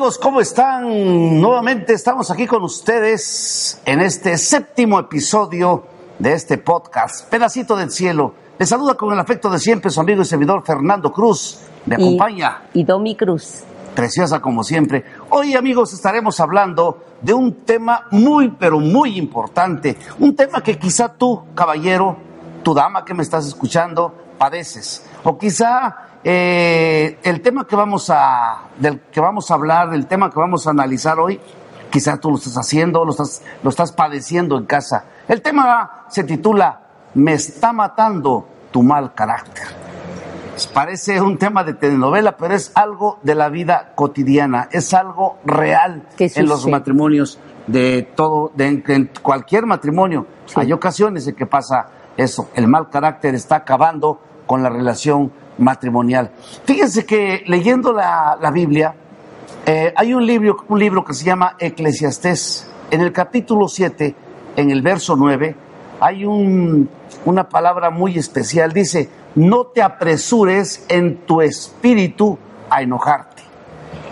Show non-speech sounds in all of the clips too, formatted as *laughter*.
Amigos, ¿cómo están? Nuevamente estamos aquí con ustedes en este séptimo episodio de este podcast, Pedacito del Cielo. Les saluda con el afecto de siempre su amigo y servidor Fernando Cruz. Me acompaña. Y, Domi Cruz. Preciosa como siempre. Hoy amigos estaremos hablando de un tema muy, pero muy importante. Un tema que quizá tú, caballero, tu dama que me estás escuchando, padeces. O quizá eh, el tema que vamos a, del que vamos a hablar, el tema que vamos a analizar hoy, quizás tú lo estás haciendo, lo estás, lo estás padeciendo en casa. El tema se titula Me está matando tu mal carácter. Parece un tema de telenovela, pero es algo de la vida cotidiana, es algo real en los matrimonios de todo, de, en cualquier matrimonio. Hay ocasiones en que pasa eso, el mal carácter está acabando con la relación matrimonial. Fíjense que leyendo la, Biblia, eh, hay un libro, un libro que se llama Eclesiastés. En el capítulo 7, en el verso 9, hay un, una palabra muy especial. Dice, no te apresures en tu espíritu a enojarte,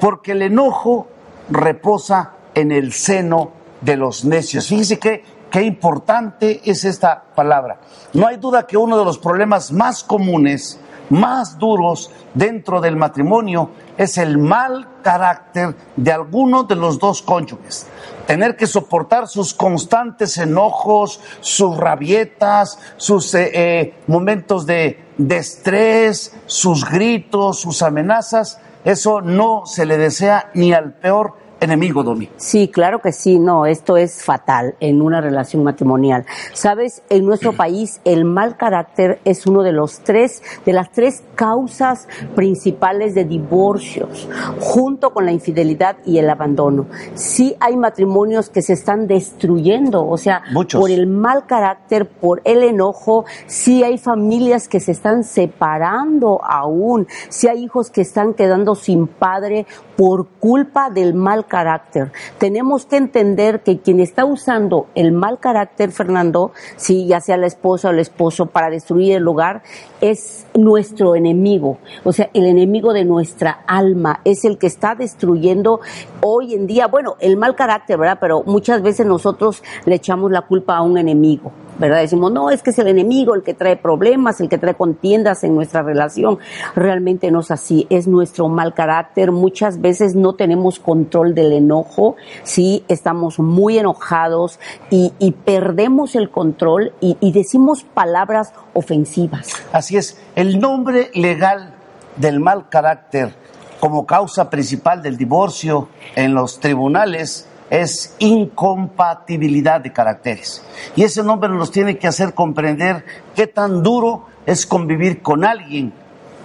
porque el enojo reposa en el seno de los necios. Fíjense que qué importante es esta palabra. No hay duda que uno de los problemas más comunes más duros dentro del matrimonio es el mal carácter de alguno de los dos cónyuges. Tener que soportar sus constantes enojos, sus rabietas, sus eh, eh, momentos de, de estrés, sus gritos, sus amenazas, eso no se le desea ni al peor enemigo, Domi. Sí, claro que sí, no, esto es fatal en una relación matrimonial. Sabes, en nuestro país el mal carácter es uno de los tres, de las tres causas principales de divorcios, junto con la infidelidad y el abandono. Sí hay matrimonios que se están destruyendo, o sea, por el mal carácter, por el enojo, sí hay familias que se están separando aún, sí hay hijos que están quedando sin padre por culpa del mal carácter. Tenemos que entender que quien está usando el mal carácter, Fernando, si ya sea la esposa o el esposo, para destruir el hogar, es nuestro enemigo. O sea, el enemigo de nuestra alma es el que está destruyendo hoy en día, bueno, el mal carácter, ¿verdad? Pero muchas veces nosotros le echamos la culpa a un enemigo. ¿verdad? Decimos, no, es que es el enemigo el que trae problemas, el que trae contiendas en nuestra relación. Realmente no es así, es nuestro mal carácter. Muchas veces no tenemos control del enojo, sí, estamos muy enojados y, perdemos el control y, y decimos palabras ofensivas. Así es, el nombre legal del mal carácter como causa principal del divorcio en los tribunales es incompatibilidad de caracteres. Y ese nombre nos tiene que hacer comprender qué tan duro es convivir con alguien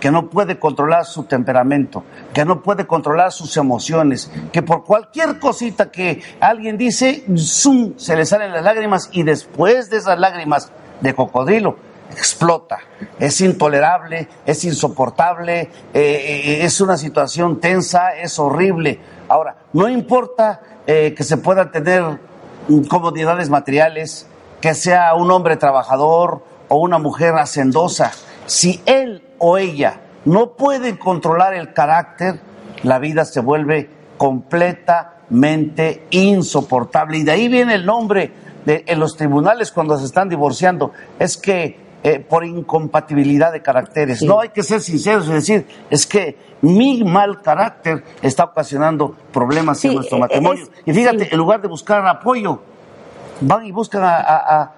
que no puede controlar su temperamento, que no puede controlar sus emociones, que por cualquier cosita que alguien dice, zoom, se le salen las lágrimas y después de esas lágrimas de cocodrilo explota. Es intolerable, es insoportable, eh, eh, es una situación tensa, es horrible. Ahora, no importa eh, que se puedan tener comodidades materiales, que sea un hombre trabajador o una mujer hacendosa. Si él o ella no pueden controlar el carácter, la vida se vuelve completamente insoportable. Y de ahí viene el nombre de, en los tribunales cuando se están divorciando. Es que eh, por incompatibilidad de caracteres. No hay que ser sinceros y decir, es que mi mal carácter está ocasionando problemas en nuestro matrimonio. y fíjate, en lugar de buscar apoyo, van y buscan a a,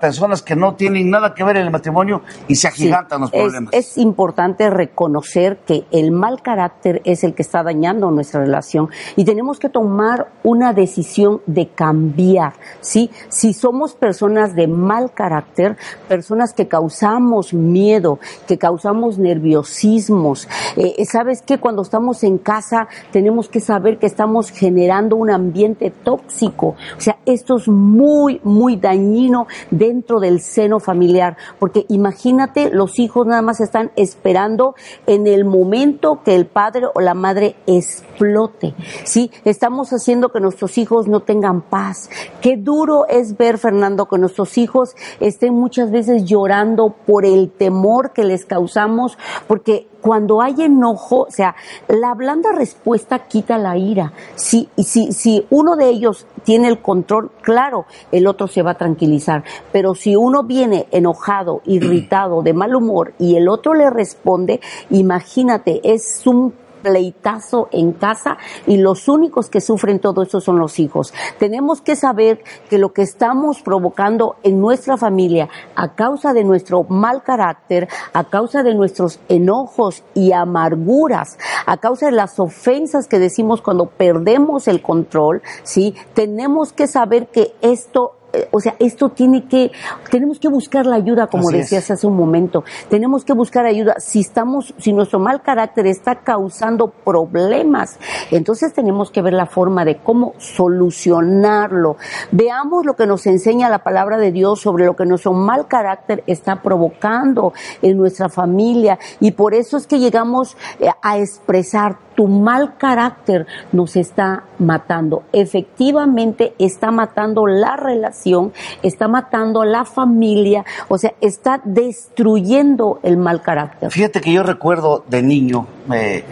personas que no tienen nada que ver en el matrimonio y se agigantan los problemas. Es, importante reconocer que el mal carácter es el que está dañando nuestra relación y tenemos que tomar una decisión de cambiar, ¿sí? Si somos personas de mal carácter, personas que causamos miedo, que causamos nerviosismos, eh, ¿sabes que Cuando estamos en casa tenemos que saber que estamos generando un ambiente tóxico. O sea, esto es muy, muy dañino dentro del seno familiar, porque imagínate, los hijos nada más están esperando en el momento que el padre o la madre explote, ¿sí? Estamos haciendo que nuestros hijos no tengan paz. Qué duro es ver, Fernando, que nuestros hijos estén muchas veces llorando por el temor que les causamos, porque cuando hay enojo, o sea, la blanda respuesta quita la ira. Si, si, si uno de ellos tiene el control, claro, el otro se va a tranquilizar. Pero si uno viene enojado, irritado, de mal humor y el otro le responde, imagínate, es un pleitazo en casa y los únicos que sufren todo eso son los hijos. Tenemos que saber que lo que estamos provocando en nuestra familia a causa de nuestro mal carácter, a causa de nuestros enojos y amarguras, a causa de las ofensas que decimos cuando perdemos el control, ¿sí? Tenemos que saber que esto o sea, esto tiene que, tenemos que buscar la ayuda, como decías hace un momento. Tenemos que buscar ayuda. Si estamos, si nuestro mal carácter está causando problemas, entonces tenemos que ver la forma de cómo solucionarlo. Veamos lo que nos enseña la palabra de Dios sobre lo que nuestro mal carácter está provocando en nuestra familia. Y por eso es que llegamos eh, a expresar tu mal carácter nos está matando. Efectivamente está matando la relación, está matando la familia, o sea, está destruyendo el mal carácter. Fíjate que yo recuerdo de niño, eh,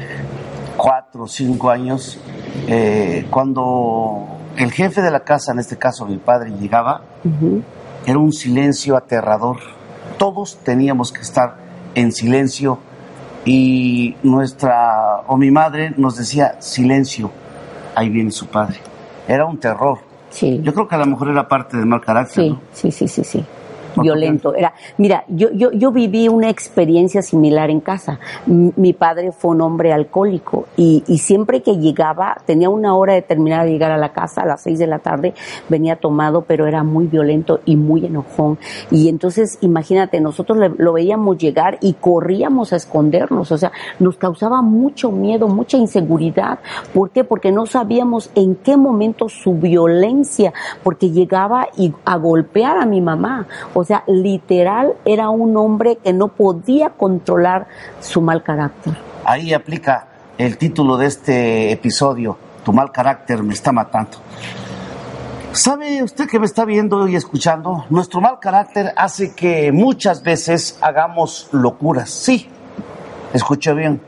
cuatro o cinco años, eh, cuando el jefe de la casa, en este caso mi padre, llegaba, era un silencio aterrador. Todos teníamos que estar en silencio y nuestra o mi madre nos decía silencio, ahí viene su padre. Era un terror. Sí. Yo creo que a lo mejor era parte del mal carácter. Sí, sí, sí, sí, sí violento. Era, mira, yo, yo, yo viví una experiencia similar en casa. mi padre fue un hombre alcohólico y, y, siempre que llegaba, tenía una hora determinada de llegar a la casa a las seis de la tarde, venía tomado, pero era muy violento y muy enojón. Y entonces, imagínate, nosotros lo veíamos llegar y corríamos a escondernos, o sea, nos causaba mucho miedo, mucha inseguridad. ¿Por qué? Porque no sabíamos en qué momento su violencia, porque llegaba y a golpear a mi mamá. O sea, literal era un hombre que no podía controlar su mal carácter. Ahí aplica el título de este episodio, Tu mal carácter me está matando. ¿Sabe usted que me está viendo y escuchando? Nuestro mal carácter hace que muchas veces hagamos locuras. Sí, escuche bien.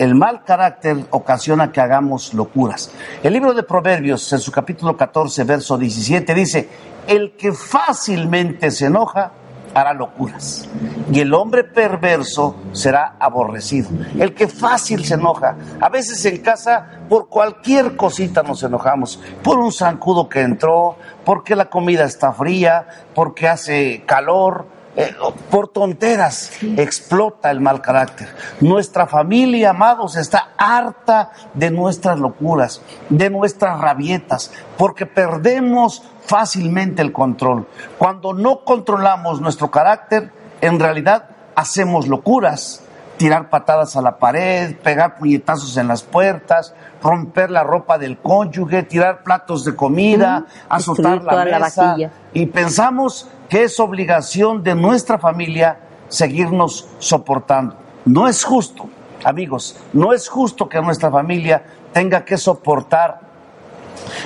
El mal carácter ocasiona que hagamos locuras. El libro de Proverbios, en su capítulo 14, verso 17, dice, el que fácilmente se enoja hará locuras y el hombre perverso será aborrecido. El que fácil se enoja. A veces en casa por cualquier cosita nos enojamos. Por un zancudo que entró, porque la comida está fría, porque hace calor, eh, por tonteras explota el mal carácter. Nuestra familia, amados, está harta de nuestras locuras, de nuestras rabietas, porque perdemos fácilmente el control. Cuando no controlamos nuestro carácter, en realidad hacemos locuras, tirar patadas a la pared, pegar puñetazos en las puertas, romper la ropa del cónyuge, tirar platos de comida, azotar la mesa. y pensamos que es obligación de nuestra familia seguirnos soportando. No es justo, amigos, no es justo que nuestra familia tenga que soportar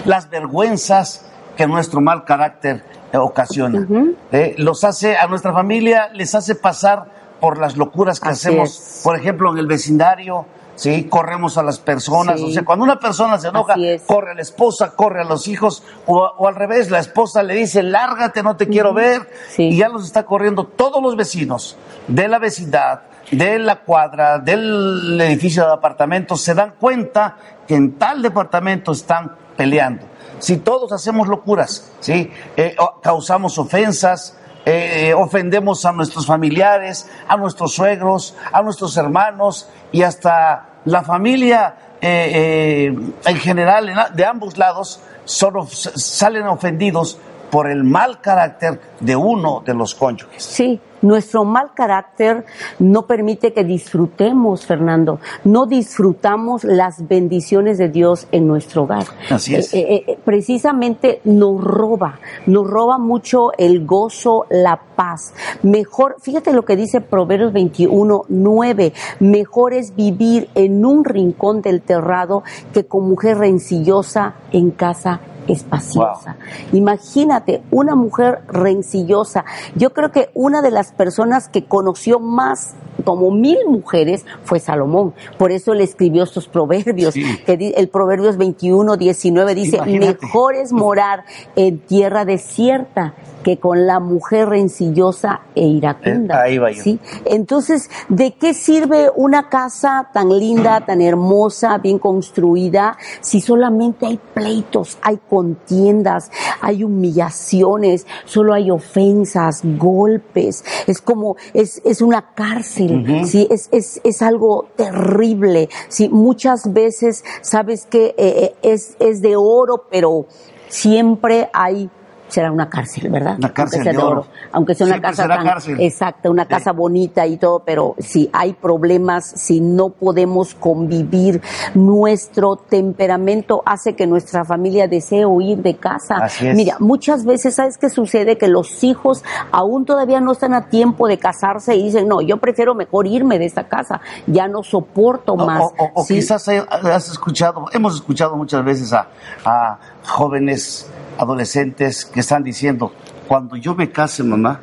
las vergüenzas que nuestro mal carácter ocasiona. Eh, los hace a nuestra familia, les hace pasar por las locuras que hacemos, por ejemplo, en el vecindario, ¿sí? Corremos a las personas, o sea, cuando una persona se enoja, corre a la esposa, corre a los hijos, o, al revés, la esposa le dice, lárgate, no te quiero ver, y ya los está corriendo todos los vecinos de la vecindad, de la cuadra, del edificio de apartamentos, se dan cuenta que en tal departamento están peleando. Si todos hacemos locuras, ¿sí? Eh, causamos ofensas, eh, ofendemos a nuestros familiares, a nuestros suegros, a nuestros hermanos y hasta la familia eh, en general de ambos lados salen ofendidos por el mal carácter de uno de los cónyuges. Sí, nuestro mal carácter no permite que disfrutemos, Fernando. No disfrutamos las bendiciones de Dios en nuestro hogar. Así es. Eh, eh, eh, precisamente nos roba, nos roba mucho el gozo, la paz. Mejor, fíjate lo que dice Proverbios 21, 9. Mejor es vivir en un rincón del terrado que con mujer rencillosa en casa espaciosa. Imagínate, una mujer rencillosa. Yo creo que una de las personas que conoció más como mil mujeres fue Salomón. Por eso le escribió estos proverbios. Que el Proverbios 21, 19 dice, mejor es morar en tierra desierta que con la mujer rencillosa e iracunda. Eh, ahí va yo. ¿sí? Entonces, ¿de qué sirve una casa tan linda, tan hermosa, bien construida, si solamente hay pleitos, hay contiendas, hay humillaciones, solo hay ofensas, golpes? Es como, es, es una cárcel, ¿sí? Es, es, es algo terrible, ¿sí? Muchas veces, sabes que eh, es, es de oro, pero siempre hay será una cárcel, ¿verdad? Una cárcel aunque sea de oro. Aunque sea una Siempre casa será tan cárcel. exacta, una casa bonita y todo, pero si hay problemas, si no podemos convivir, nuestro temperamento hace que nuestra familia desee huir de casa. Así es. Mira, muchas veces, ¿sabes qué sucede? Que los hijos aún todavía no están a tiempo de casarse y dicen, no, yo prefiero mejor irme de esta casa, ya no soporto más. o- o- quizás has escuchado, hemos escuchado muchas veces a, a jóvenes adolescentes que están diciendo, cuando yo me case, mamá,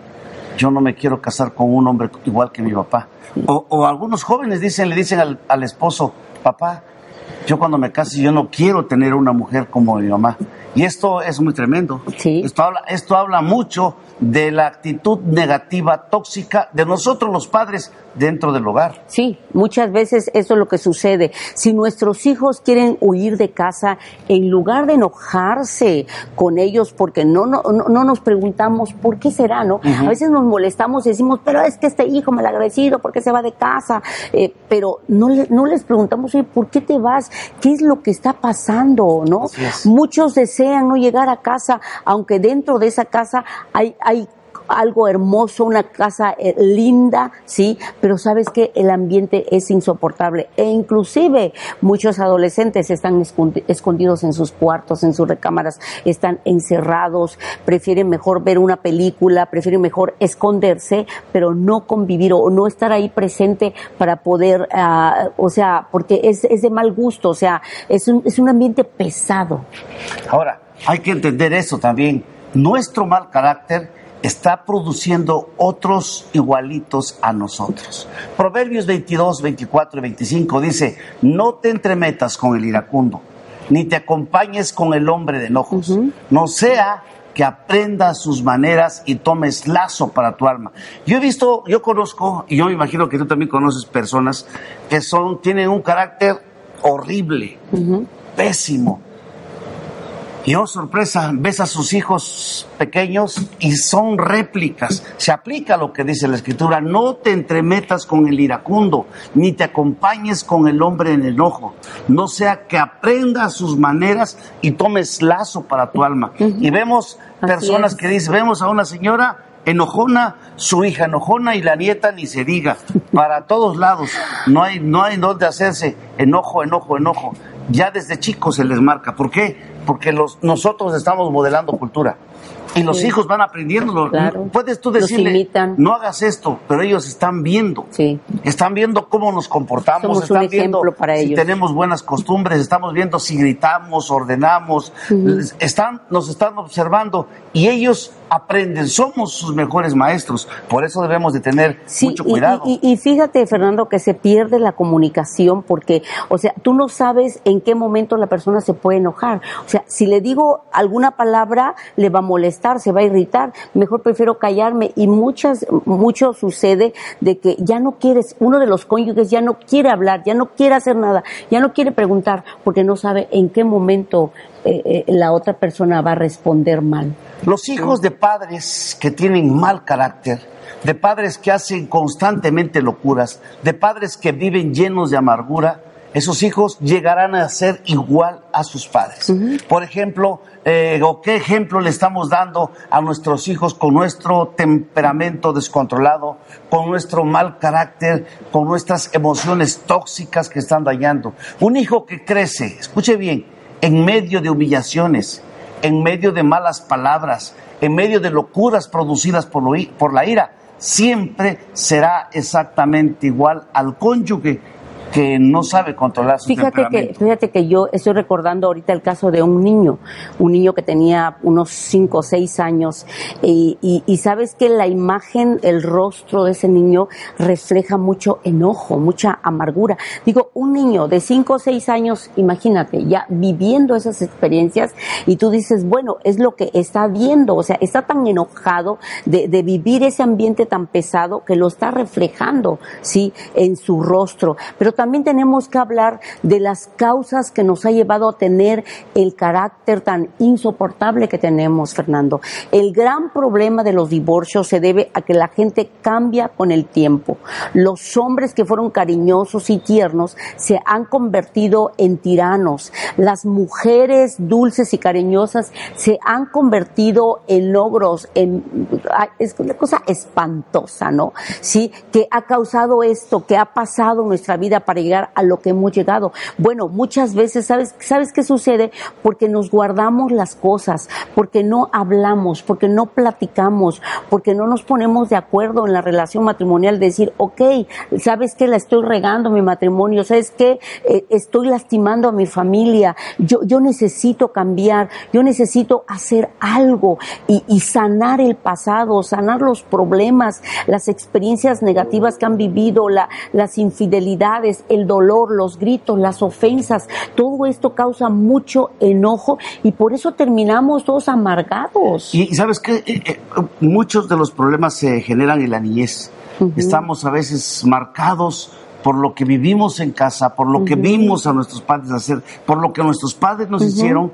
yo no me quiero casar con un hombre igual que mi papá. O, o algunos jóvenes dicen, le dicen al, al esposo, papá, yo cuando me case yo no quiero tener una mujer como mi mamá. Y esto es muy tremendo. Sí. Esto habla, esto habla mucho de la actitud negativa, tóxica de nosotros los padres dentro del hogar. Sí, muchas veces eso es lo que sucede. Si nuestros hijos quieren huir de casa, en lugar de enojarse con ellos, porque no, no, no, no nos preguntamos por qué será, ¿no? A veces nos molestamos y decimos, pero es que este hijo malagradecido, ¿por qué se va de casa? Eh, pero no, le- no les preguntamos, oye, ¿por qué te vas? ¿Qué es lo que está pasando, no? Muchos desean no llegar a casa, aunque dentro de esa casa hay, hay algo hermoso, una casa eh, linda, sí, pero sabes que el ambiente es insoportable e inclusive muchos adolescentes están escondi- escondidos en sus cuartos, en sus recámaras, están encerrados, prefieren mejor ver una película, prefieren mejor esconderse, pero no convivir o no estar ahí presente para poder, ah, o sea, porque es, es de mal gusto, o sea, es un, es un ambiente pesado. Ahora, hay que entender eso también. Nuestro mal carácter está produciendo otros igualitos a nosotros. Proverbios 22, 24 y 25 dice, no te entremetas con el iracundo, ni te acompañes con el hombre de enojos, no sea que aprendas sus maneras y tomes lazo para tu alma. Yo he visto, yo conozco, y yo me imagino que tú también conoces personas que son, tienen un carácter horrible, pésimo, y oh, sorpresa, ves a sus hijos pequeños y son réplicas. Se aplica lo que dice la escritura. No te entremetas con el iracundo, ni te acompañes con el hombre en enojo. No sea que aprendas sus maneras y tomes lazo para tu alma. Y vemos personas es. que dicen, vemos a una señora enojona, su hija enojona y la nieta ni se diga. *laughs* Para todos lados. No hay, no hay donde hacerse enojo, enojo, enojo. Ya desde chicos se les marca. ¿Por qué? Porque los, nosotros estamos modelando cultura. Y los Sí. hijos van aprendiendo. Claro. Puedes tú decirle, no hagas esto, pero ellos están viendo. Sí. Están viendo cómo nos comportamos, Somos están un viendo para si ellos. tenemos buenas costumbres, estamos viendo si gritamos, ordenamos, están, nos están observando y ellos aprenden, somos sus mejores maestros, por eso debemos de tener Sí, mucho cuidado. Y, y- y fíjate, Fernando, que se pierde la comunicación porque, o sea, tú no sabes en qué momento la persona se puede enojar. O sea, si le digo alguna palabra, le va a molestar, se va a irritar. Mejor prefiero callarme. Y muchas, mucho sucede de que ya no quieres, uno de los cónyuges ya no quiere hablar, ya no quiere hacer nada, ya no quiere preguntar porque no sabe en qué momento eh, eh, la otra persona va a responder mal. Los hijos de padres que tienen mal carácter, de padres que hacen constantemente locuras, de padres que viven llenos de amargura, esos hijos llegarán a ser igual a sus padres. Por ejemplo, eh, o qué ejemplo le estamos dando a nuestros hijos con nuestro temperamento descontrolado, con nuestro mal carácter, con nuestras emociones tóxicas que están dañando. Un hijo que crece, escuche bien, en medio de humillaciones, en medio de malas palabras, en medio de locuras producidas por, por la ira, siempre será exactamente igual al cónyuge que no sabe controlar su fíjate que Fíjate que yo estoy recordando ahorita el caso de un niño, un niño que tenía unos 5 o 6 años y, y, sabes que la imagen, el rostro de ese niño refleja mucho enojo, mucha amargura. Digo, un niño de 5 o 6 años, imagínate, ya viviendo esas experiencias y tú dices, bueno, es lo que está viendo, o sea, está tan enojado de, de vivir ese ambiente tan pesado que lo está reflejando, ¿sí? En su rostro. Pero también tenemos que hablar de las causas que nos ha llevado a tener el carácter tan insoportable que tenemos, Fernando. El gran problema de los divorcios se debe a que la gente cambia con el tiempo. Los hombres que fueron cariñosos y tiernos se han convertido en tiranos. Las mujeres dulces y cariñosas se han convertido en logros, en es una cosa espantosa, ¿no? Sí, que ha causado esto, que ha pasado nuestra vida para llegar a lo que hemos llegado. Bueno, muchas veces, ¿sabes, ¿sabes qué sucede? Porque nos guardamos las cosas, porque no hablamos, porque no platicamos, porque no nos ponemos de acuerdo en la relación matrimonial, decir, ok, ¿sabes qué? La estoy regando mi matrimonio, ¿sabes qué? Eh, estoy lastimando a mi familia, yo, yo necesito cambiar, yo necesito hacer algo y, sanar el pasado, sanar los problemas, las experiencias negativas que han vivido, la, las infidelidades, el dolor, los gritos, las ofensas, todo esto causa mucho enojo y por eso terminamos todos amargados. Y, sabes que eh, eh, muchos de los problemas se generan en la niñez. Estamos a veces marcados por lo que vivimos en casa, por lo que vimos a nuestros padres hacer, por lo que nuestros padres nos hicieron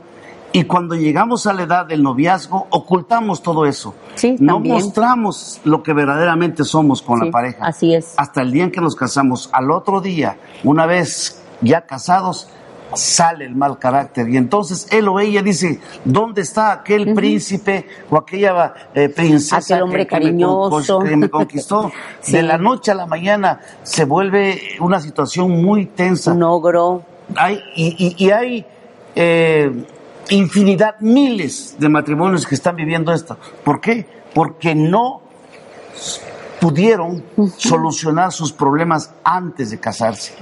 y cuando llegamos a la edad del noviazgo, ocultamos todo eso. no mostramos lo que verdaderamente somos con la pareja. Así es. Hasta el día en que nos casamos. Al otro día, una vez ya casados, sale el mal carácter. Y entonces él o ella dice, ¿dónde está aquel príncipe o aquella eh, princesa hombre que, cariñoso. Me, conquistó? *laughs* De la noche a la mañana se vuelve una situación muy tensa. Un ogro. Hay, y, y, hay... Eh, infinidad, miles de matrimonios que están viviendo esto. ¿Por qué? Porque no pudieron solucionar sus problemas antes de casarse.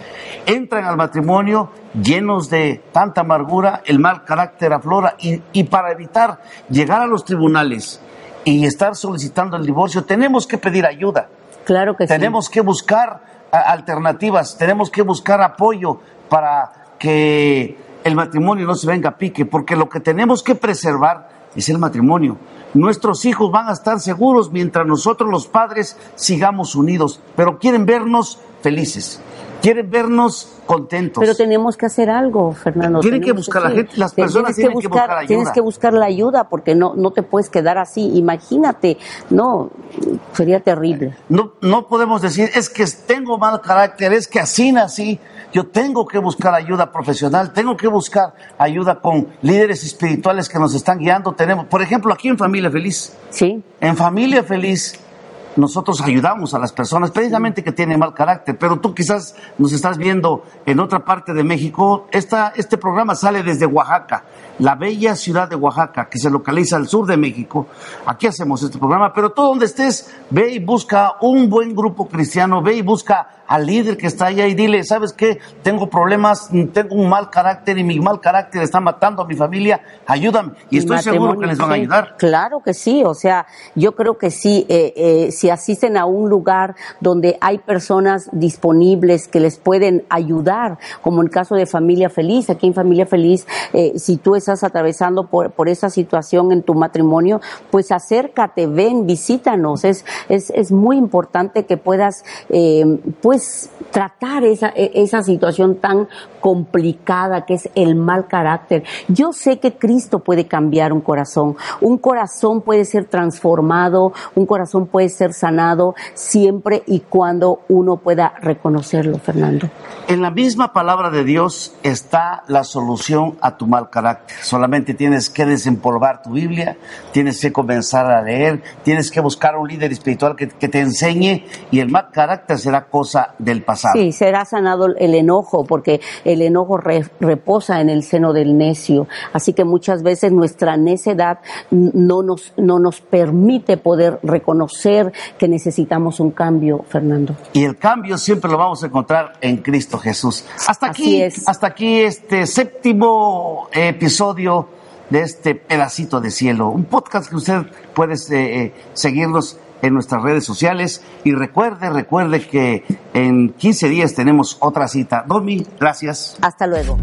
Entran al matrimonio llenos de tanta amargura, el mal carácter aflora y, y para evitar llegar a los tribunales y estar solicitando el divorcio, tenemos que pedir ayuda. Claro que tenemos que buscar alternativas, tenemos que buscar apoyo para que el matrimonio no se venga a pique, porque lo que tenemos que preservar es el matrimonio. Nuestros hijos van a estar seguros mientras nosotros los padres sigamos unidos, pero quieren vernos felices, quieren vernos contentos. Pero tenemos que hacer algo, Fernando. Tienen que buscar la gente, las personas tienen que buscar, ayuda. Tienes que buscar la ayuda porque no, no te puedes quedar así. Imagínate, no, sería terrible. No, no podemos decir, es que tengo mal carácter, es que así nací. Yo tengo que buscar ayuda profesional, tengo que buscar ayuda con líderes espirituales que nos están guiando. Tenemos, por ejemplo, aquí en Familia Feliz. Sí. En Familia Feliz nosotros ayudamos a las personas precisamente que tienen mal carácter, pero tú quizás nos estás viendo en otra parte de México. Esta, este programa sale desde Oaxaca, la bella ciudad de Oaxaca, que se localiza al sur de México. Aquí hacemos este programa, pero tú donde estés, ve y busca un buen grupo cristiano, ve y busca al líder que está allá y dile, ¿sabes qué? Tengo problemas, tengo un mal carácter y mi mal carácter está matando a mi familia, ayúdame. Y estoy seguro que les van a ayudar. Claro que sí, o sea, yo creo que sí, eh, eh, si asisten a un lugar donde hay personas disponibles que les pueden ayudar, como en el caso de Familia Feliz, aquí en Familia Feliz, eh, si tú estás atravesando por, por esa situación en tu matrimonio, pues acércate, ven, visítanos, es, es, es muy importante que puedas, eh, pues tratar esa, e, esa situación tan complicada que es el mal carácter. Yo sé que Cristo puede cambiar un corazón, un corazón puede ser transformado, un corazón puede ser sanado siempre y cuando uno pueda reconocerlo, Fernando. En la misma palabra de Dios está la solución a tu mal carácter. Solamente tienes que desempolvar tu Biblia, tienes que comenzar a leer, tienes que buscar un líder espiritual que te enseñe y el mal carácter será cosa del pasado. Sí, será sanado el enojo, porque el enojo reposa en el seno del necio. Así que muchas veces nuestra necedad no nos, no nos permite poder reconocer que necesitamos un cambio, Fernando. Y el cambio siempre lo vamos a encontrar en Cristo Jesús. Hasta aquí, hasta aquí este séptimo episodio de este pedacito de cielo, un podcast que usted puede eh, eh, seguirnos en nuestras redes sociales. Y recuerde, recuerde que en 15 días tenemos otra cita. Domi, gracias. Hasta luego.